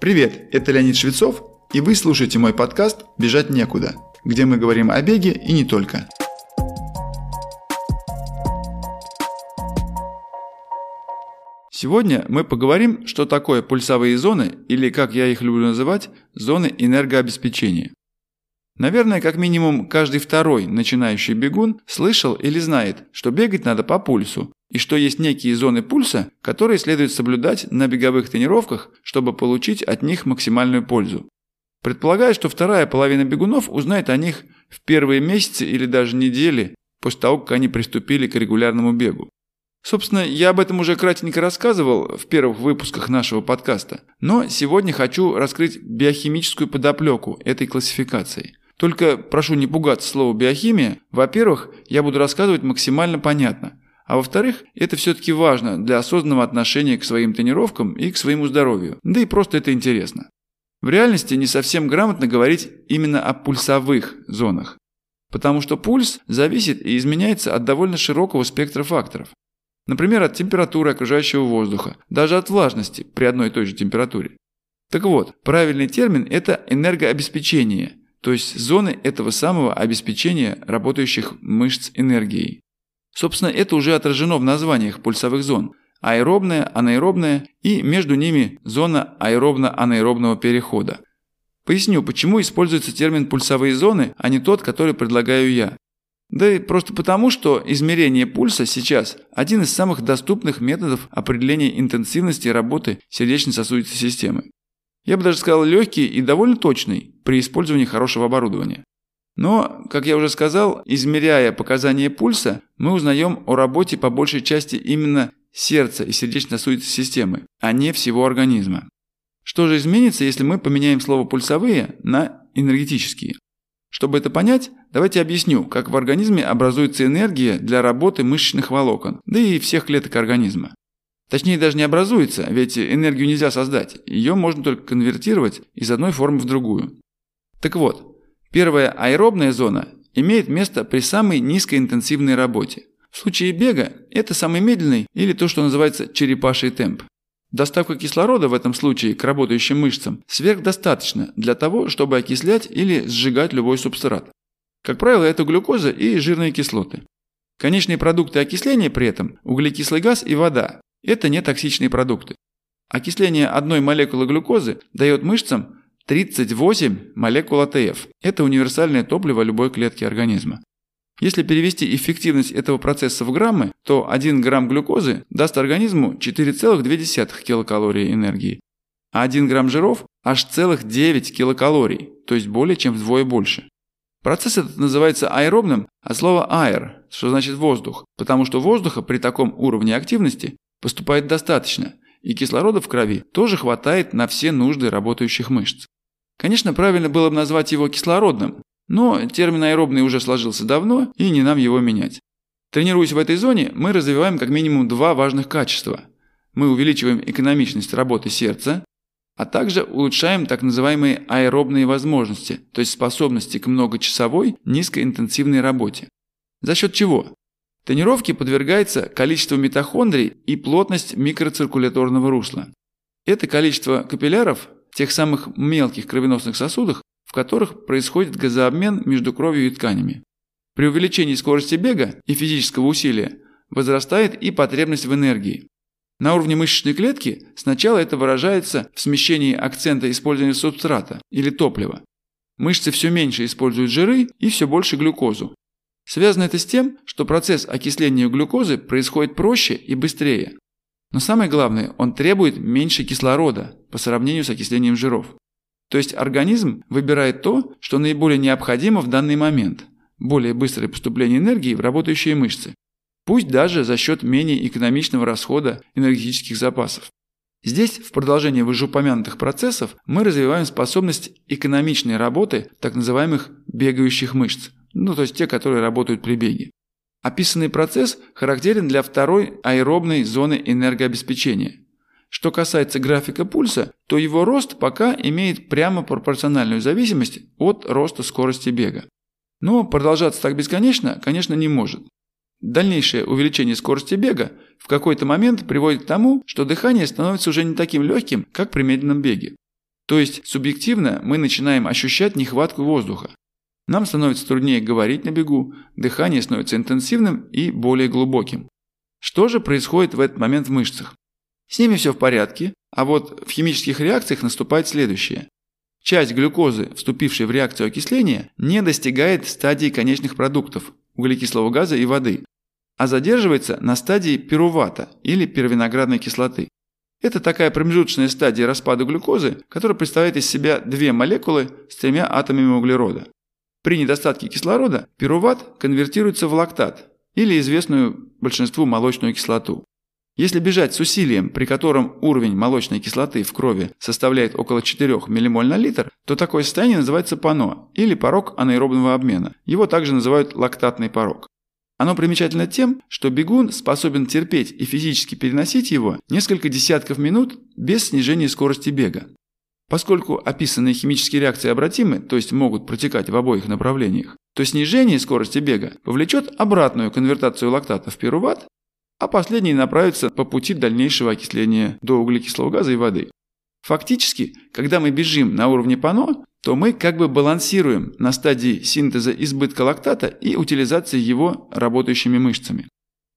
Привет, это Леонид Швецов, и вы слушаете мой подкаст «Бежать некуда», где мы говорим о беге и не только. Сегодня мы поговорим, что такое пульсовые зоны, или, как я их люблю называть, зоны энергообеспечения. Наверное, как минимум каждый второй начинающий бегун слышал или знает, что бегать надо по пульсу, и что есть некие зоны пульса, которые следует соблюдать на беговых тренировках, чтобы получить от них максимальную пользу. Предполагаю, что вторая половина бегунов узнает о них в первые месяцы или даже недели после того, как они приступили к регулярному бегу. Собственно, я об этом уже кратенько рассказывал в первых выпусках нашего подкаста, но сегодня хочу раскрыть биохимическую подоплеку этой классификации – только прошу не пугаться слова биохимия. Во-первых, я буду рассказывать максимально понятно. А во-вторых, это все-таки важно для осознанного отношения к своим тренировкам и к своему здоровью. Да и просто это интересно. В реальности не совсем грамотно говорить именно о пульсовых зонах. Потому что пульс зависит и изменяется от довольно широкого спектра факторов. Например, от температуры окружающего воздуха, даже от влажности при одной и той же температуре. Так вот, правильный термин – это энергообеспечение – то есть зоны этого самого обеспечения работающих мышц энергией. Собственно, это уже отражено в названиях пульсовых зон. Аэробная, анаэробная и между ними зона аэробно-анаэробного перехода. Поясню, почему используется термин «пульсовые зоны», а не тот, который предлагаю я. Да и просто потому, что измерение пульса сейчас один из самых доступных методов определения интенсивности работы сердечно-сосудистой системы. Я бы даже сказал легкий и довольно точный при использовании хорошего оборудования. Но, как я уже сказал, измеряя показания пульса, мы узнаем о работе по большей части именно сердца и сердечно-сосудистой системы, а не всего организма. Что же изменится, если мы поменяем слово «пульсовые» на «энергетические»? Чтобы это понять, давайте объясню, как в организме образуется энергия для работы мышечных волокон, да и всех клеток организма. Точнее, даже не образуется, ведь энергию нельзя создать. Ее можно только конвертировать из одной формы в другую. Так вот, первая аэробная зона имеет место при самой низкоинтенсивной работе. В случае бега это самый медленный или то, что называется черепаший темп. Доставка кислорода в этом случае к работающим мышцам сверхдостаточно для того, чтобы окислять или сжигать любой субстрат. Как правило, это глюкоза и жирные кислоты. Конечные продукты окисления при этом – углекислый газ и вода, это не токсичные продукты. Окисление одной молекулы глюкозы дает мышцам 38 молекул АТФ. Это универсальное топливо любой клетки организма. Если перевести эффективность этого процесса в граммы, то 1 грамм глюкозы даст организму 4,2 килокалории энергии, а 1 грамм жиров аж целых 9 килокалорий, то есть более чем вдвое больше. Процесс этот называется аэробным от слова air, что значит воздух, потому что воздуха при таком уровне активности поступает достаточно, и кислорода в крови тоже хватает на все нужды работающих мышц. Конечно, правильно было бы назвать его кислородным, но термин аэробный уже сложился давно, и не нам его менять. Тренируясь в этой зоне, мы развиваем как минимум два важных качества. Мы увеличиваем экономичность работы сердца, а также улучшаем так называемые аэробные возможности, то есть способности к многочасовой низкоинтенсивной работе. За счет чего? Тренировке подвергается количество митохондрий и плотность микроциркуляторного русла. Это количество капилляров, тех самых мелких кровеносных сосудов, в которых происходит газообмен между кровью и тканями. При увеличении скорости бега и физического усилия возрастает и потребность в энергии. На уровне мышечной клетки сначала это выражается в смещении акцента использования субстрата или топлива. Мышцы все меньше используют жиры и все больше глюкозу, Связано это с тем, что процесс окисления глюкозы происходит проще и быстрее. Но самое главное, он требует меньше кислорода по сравнению с окислением жиров. То есть организм выбирает то, что наиболее необходимо в данный момент – более быстрое поступление энергии в работающие мышцы, пусть даже за счет менее экономичного расхода энергетических запасов. Здесь, в продолжение вышеупомянутых процессов, мы развиваем способность экономичной работы так называемых бегающих мышц, ну то есть те, которые работают при беге. Описанный процесс характерен для второй аэробной зоны энергообеспечения. Что касается графика пульса, то его рост пока имеет прямо пропорциональную зависимость от роста скорости бега. Но продолжаться так бесконечно, конечно, не может. Дальнейшее увеличение скорости бега в какой-то момент приводит к тому, что дыхание становится уже не таким легким, как при медленном беге. То есть субъективно мы начинаем ощущать нехватку воздуха. Нам становится труднее говорить на бегу, дыхание становится интенсивным и более глубоким. Что же происходит в этот момент в мышцах? С ними все в порядке, а вот в химических реакциях наступает следующее. Часть глюкозы, вступившей в реакцию окисления, не достигает стадии конечных продуктов – углекислого газа и воды, а задерживается на стадии пирувата или первиноградной кислоты. Это такая промежуточная стадия распада глюкозы, которая представляет из себя две молекулы с тремя атомами углерода. При недостатке кислорода пируват конвертируется в лактат или известную большинству молочную кислоту. Если бежать с усилием, при котором уровень молочной кислоты в крови составляет около 4 ммоль на литр, то такое состояние называется ПАНО или порог анаэробного обмена. Его также называют лактатный порог. Оно примечательно тем, что бегун способен терпеть и физически переносить его несколько десятков минут без снижения скорости бега. Поскольку описанные химические реакции обратимы, то есть могут протекать в обоих направлениях, то снижение скорости бега повлечет обратную конвертацию лактата в пируват, а последний направится по пути дальнейшего окисления до углекислого газа и воды. Фактически, когда мы бежим на уровне пано, то мы как бы балансируем на стадии синтеза избытка лактата и утилизации его работающими мышцами.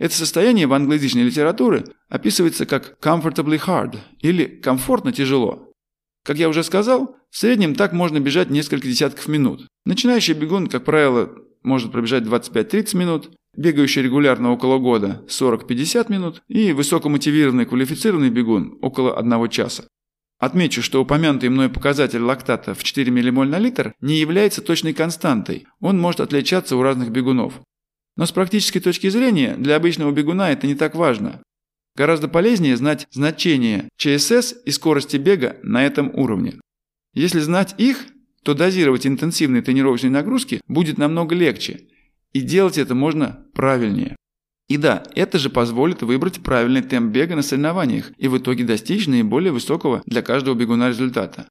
Это состояние в англоязычной литературе описывается как comfortably hard или комфортно тяжело. Как я уже сказал, в среднем так можно бежать несколько десятков минут. Начинающий бегун, как правило, может пробежать 25-30 минут, бегающий регулярно около года 40-50 минут и высокомотивированный квалифицированный бегун около 1 часа. Отмечу, что упомянутый мной показатель лактата в 4 ммоль на литр не является точной константой, он может отличаться у разных бегунов. Но с практической точки зрения для обычного бегуна это не так важно. Гораздо полезнее знать значение ЧСС и скорости бега на этом уровне. Если знать их, то дозировать интенсивные тренировочные нагрузки будет намного легче, и делать это можно правильнее. И да, это же позволит выбрать правильный темп бега на соревнованиях и в итоге достичь наиболее высокого для каждого бегуна результата.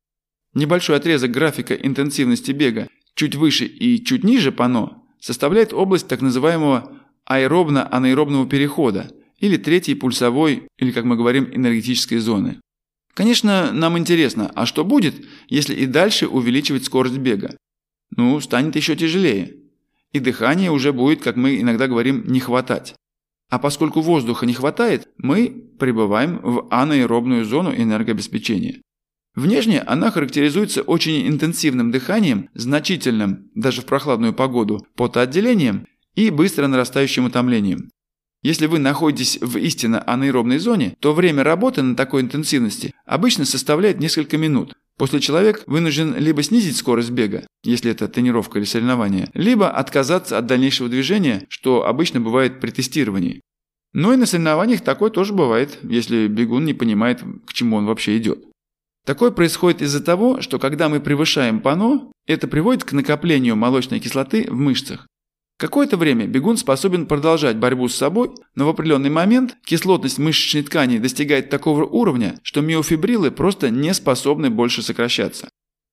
Небольшой отрезок графика интенсивности бега чуть выше и чуть ниже пано составляет область так называемого аэробно-анаэробного перехода – или третьей пульсовой, или, как мы говорим, энергетической зоны. Конечно, нам интересно, а что будет, если и дальше увеличивать скорость бега? Ну, станет еще тяжелее. И дыхание уже будет, как мы иногда говорим, не хватать. А поскольку воздуха не хватает, мы пребываем в анаэробную зону энергообеспечения. Внешне она характеризуется очень интенсивным дыханием, значительным, даже в прохладную погоду, потоотделением и быстро нарастающим утомлением. Если вы находитесь в истинно анаэробной зоне, то время работы на такой интенсивности обычно составляет несколько минут. После человек вынужден либо снизить скорость бега, если это тренировка или соревнование, либо отказаться от дальнейшего движения, что обычно бывает при тестировании. Но и на соревнованиях такое тоже бывает, если бегун не понимает, к чему он вообще идет. Такое происходит из-за того, что когда мы превышаем пано, это приводит к накоплению молочной кислоты в мышцах. Какое-то время бегун способен продолжать борьбу с собой, но в определенный момент кислотность мышечной ткани достигает такого уровня, что миофибрилы просто не способны больше сокращаться.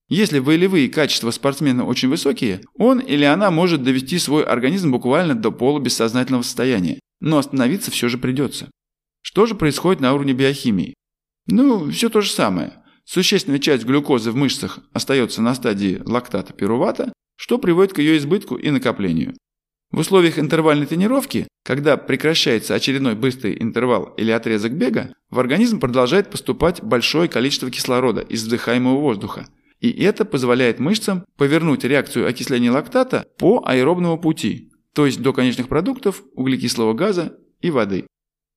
Если волевые качества спортсмена очень высокие, он или она может довести свой организм буквально до полубессознательного состояния, но остановиться все же придется. Что же происходит на уровне биохимии? Ну, все то же самое. Существенная часть глюкозы в мышцах остается на стадии лактата пирувата, что приводит к ее избытку и накоплению. В условиях интервальной тренировки, когда прекращается очередной быстрый интервал или отрезок бега, в организм продолжает поступать большое количество кислорода из вдыхаемого воздуха. И это позволяет мышцам повернуть реакцию окисления лактата по аэробному пути, то есть до конечных продуктов, углекислого газа и воды.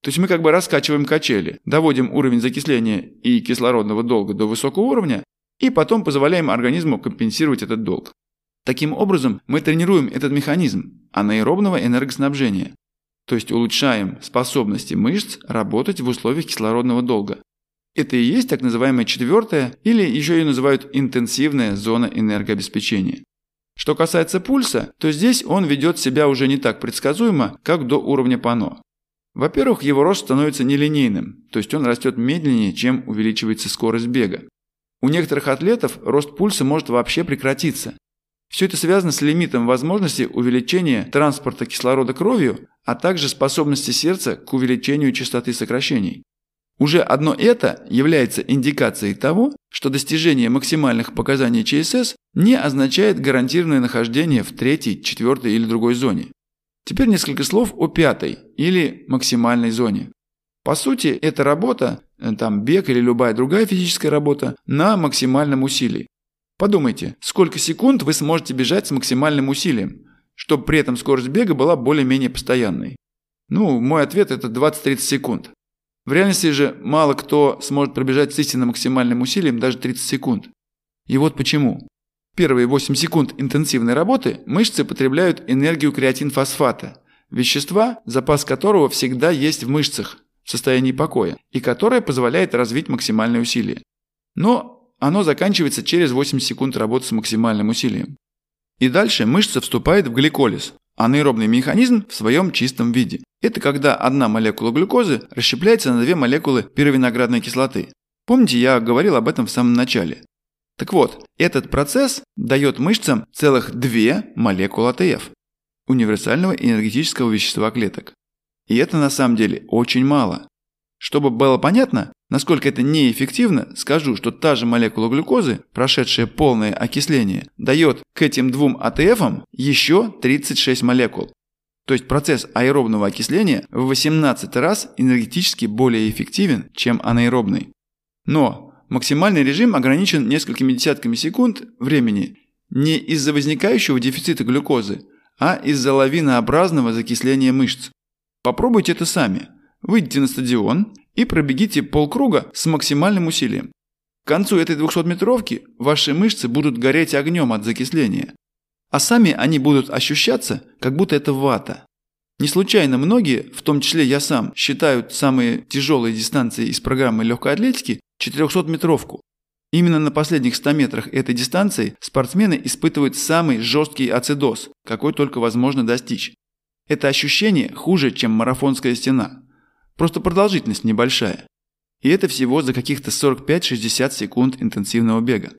То есть мы как бы раскачиваем качели, доводим уровень закисления и кислородного долга до высокого уровня, и потом позволяем организму компенсировать этот долг. Таким образом, мы тренируем этот механизм анаэробного энергоснабжения, то есть улучшаем способности мышц работать в условиях кислородного долга. Это и есть так называемая четвертая, или еще ее называют интенсивная зона энергообеспечения. Что касается пульса, то здесь он ведет себя уже не так предсказуемо, как до уровня пано. Во-первых, его рост становится нелинейным, то есть он растет медленнее, чем увеличивается скорость бега. У некоторых атлетов рост пульса может вообще прекратиться, все это связано с лимитом возможности увеличения транспорта кислорода кровью, а также способности сердца к увеличению частоты сокращений. Уже одно это является индикацией того, что достижение максимальных показаний ЧСС не означает гарантированное нахождение в третьей, четвертой или другой зоне. Теперь несколько слов о пятой или максимальной зоне. По сути, это работа, э, там бег или любая другая физическая работа, на максимальном усилии. Подумайте, сколько секунд вы сможете бежать с максимальным усилием, чтобы при этом скорость бега была более-менее постоянной. Ну, мой ответ это 20-30 секунд. В реальности же мало кто сможет пробежать с истинно максимальным усилием даже 30 секунд. И вот почему. Первые 8 секунд интенсивной работы мышцы потребляют энергию креатинфосфата, вещества, запас которого всегда есть в мышцах в состоянии покоя и которое позволяет развить максимальное усилие. Но оно заканчивается через 8 секунд работы с максимальным усилием. И дальше мышца вступает в гликолиз, анаэробный механизм в своем чистом виде. Это когда одна молекула глюкозы расщепляется на две молекулы пировиноградной кислоты. Помните, я говорил об этом в самом начале. Так вот, этот процесс дает мышцам целых две молекулы АТФ – универсального энергетического вещества клеток. И это на самом деле очень мало. Чтобы было понятно, насколько это неэффективно, скажу, что та же молекула глюкозы, прошедшая полное окисление, дает к этим двум АТФам еще 36 молекул. То есть процесс аэробного окисления в 18 раз энергетически более эффективен, чем анаэробный. Но максимальный режим ограничен несколькими десятками секунд времени не из-за возникающего дефицита глюкозы, а из-за лавинообразного закисления мышц. Попробуйте это сами. Выйдите на стадион и пробегите полкруга с максимальным усилием. К концу этой 200-метровки ваши мышцы будут гореть огнем от закисления. А сами они будут ощущаться, как будто это вата. Не случайно многие, в том числе я сам, считают самые тяжелые дистанции из программы легкой атлетики 400-метровку. Именно на последних 100 метрах этой дистанции спортсмены испытывают самый жесткий ацидоз, какой только возможно достичь. Это ощущение хуже, чем марафонская стена. Просто продолжительность небольшая. И это всего за каких-то 45-60 секунд интенсивного бега.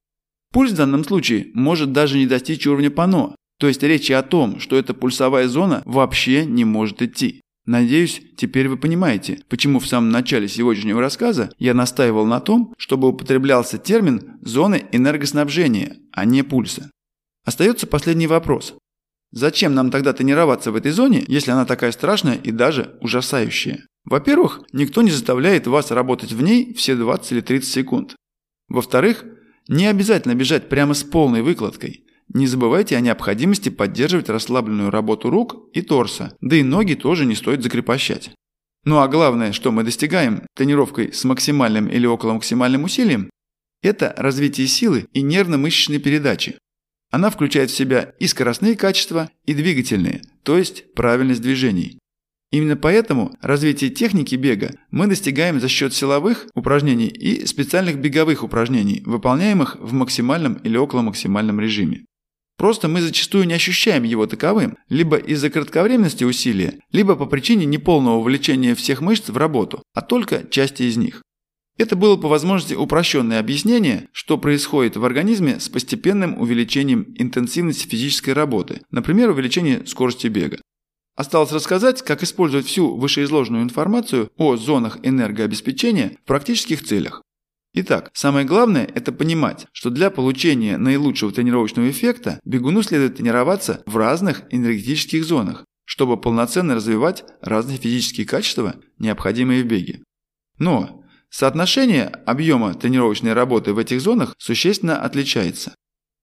Пульс в данном случае может даже не достичь уровня пано, то есть речи о том, что эта пульсовая зона вообще не может идти. Надеюсь, теперь вы понимаете, почему в самом начале сегодняшнего рассказа я настаивал на том, чтобы употреблялся термин «зоны энергоснабжения», а не пульса. Остается последний вопрос. Зачем нам тогда тренироваться в этой зоне, если она такая страшная и даже ужасающая? Во-первых, никто не заставляет вас работать в ней все 20 или 30 секунд. Во-вторых, не обязательно бежать прямо с полной выкладкой. Не забывайте о необходимости поддерживать расслабленную работу рук и торса, да и ноги тоже не стоит закрепощать. Ну а главное, что мы достигаем тренировкой с максимальным или около максимальным усилием, это развитие силы и нервно-мышечной передачи, она включает в себя и скоростные качества, и двигательные, то есть правильность движений. Именно поэтому развитие техники бега мы достигаем за счет силовых упражнений и специальных беговых упражнений, выполняемых в максимальном или около максимальном режиме. Просто мы зачастую не ощущаем его таковым, либо из-за кратковременности усилия, либо по причине неполного вовлечения всех мышц в работу, а только части из них. Это было по возможности упрощенное объяснение, что происходит в организме с постепенным увеличением интенсивности физической работы, например, увеличение скорости бега. Осталось рассказать, как использовать всю вышеизложенную информацию о зонах энергообеспечения в практических целях. Итак, самое главное – это понимать, что для получения наилучшего тренировочного эффекта бегуну следует тренироваться в разных энергетических зонах, чтобы полноценно развивать разные физические качества, необходимые в беге. Но Соотношение объема тренировочной работы в этих зонах существенно отличается.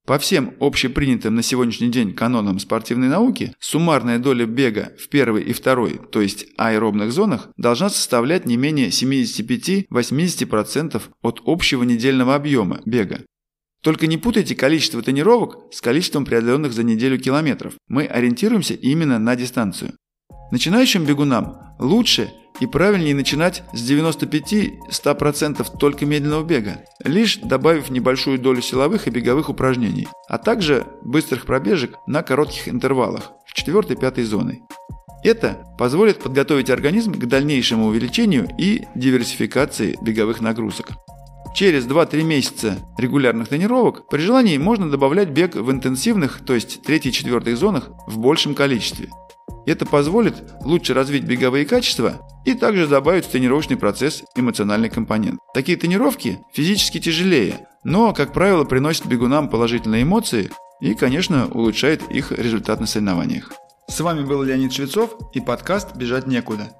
По всем общепринятым на сегодняшний день канонам спортивной науки, суммарная доля бега в первой и второй, то есть аэробных зонах, должна составлять не менее 75-80% от общего недельного объема бега. Только не путайте количество тренировок с количеством преодоленных за неделю километров. Мы ориентируемся именно на дистанцию. Начинающим бегунам лучше и правильнее начинать с 95-100% только медленного бега, лишь добавив небольшую долю силовых и беговых упражнений, а также быстрых пробежек на коротких интервалах в 4-5 зоны. Это позволит подготовить организм к дальнейшему увеличению и диверсификации беговых нагрузок. Через 2-3 месяца регулярных тренировок при желании можно добавлять бег в интенсивных, то есть 3-4 зонах в большем количестве – Это позволит лучше развить беговые качества и также добавить в тренировочный процесс эмоциональный компонент. Такие тренировки физически тяжелее, но, как правило, приносят бегунам положительные эмоции и, конечно, улучшает их результат на соревнованиях. С вами был Леонид Швецов и подкаст «Бежать некуда».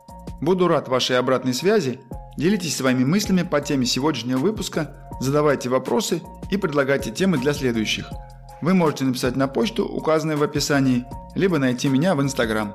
Буду рад вашей обратной связи. Делитесь своими мыслями по теме сегодняшнего выпуска, задавайте вопросы и предлагайте темы для следующих. Вы можете написать на почту, указанную в описании, либо найти меня в Инстаграм.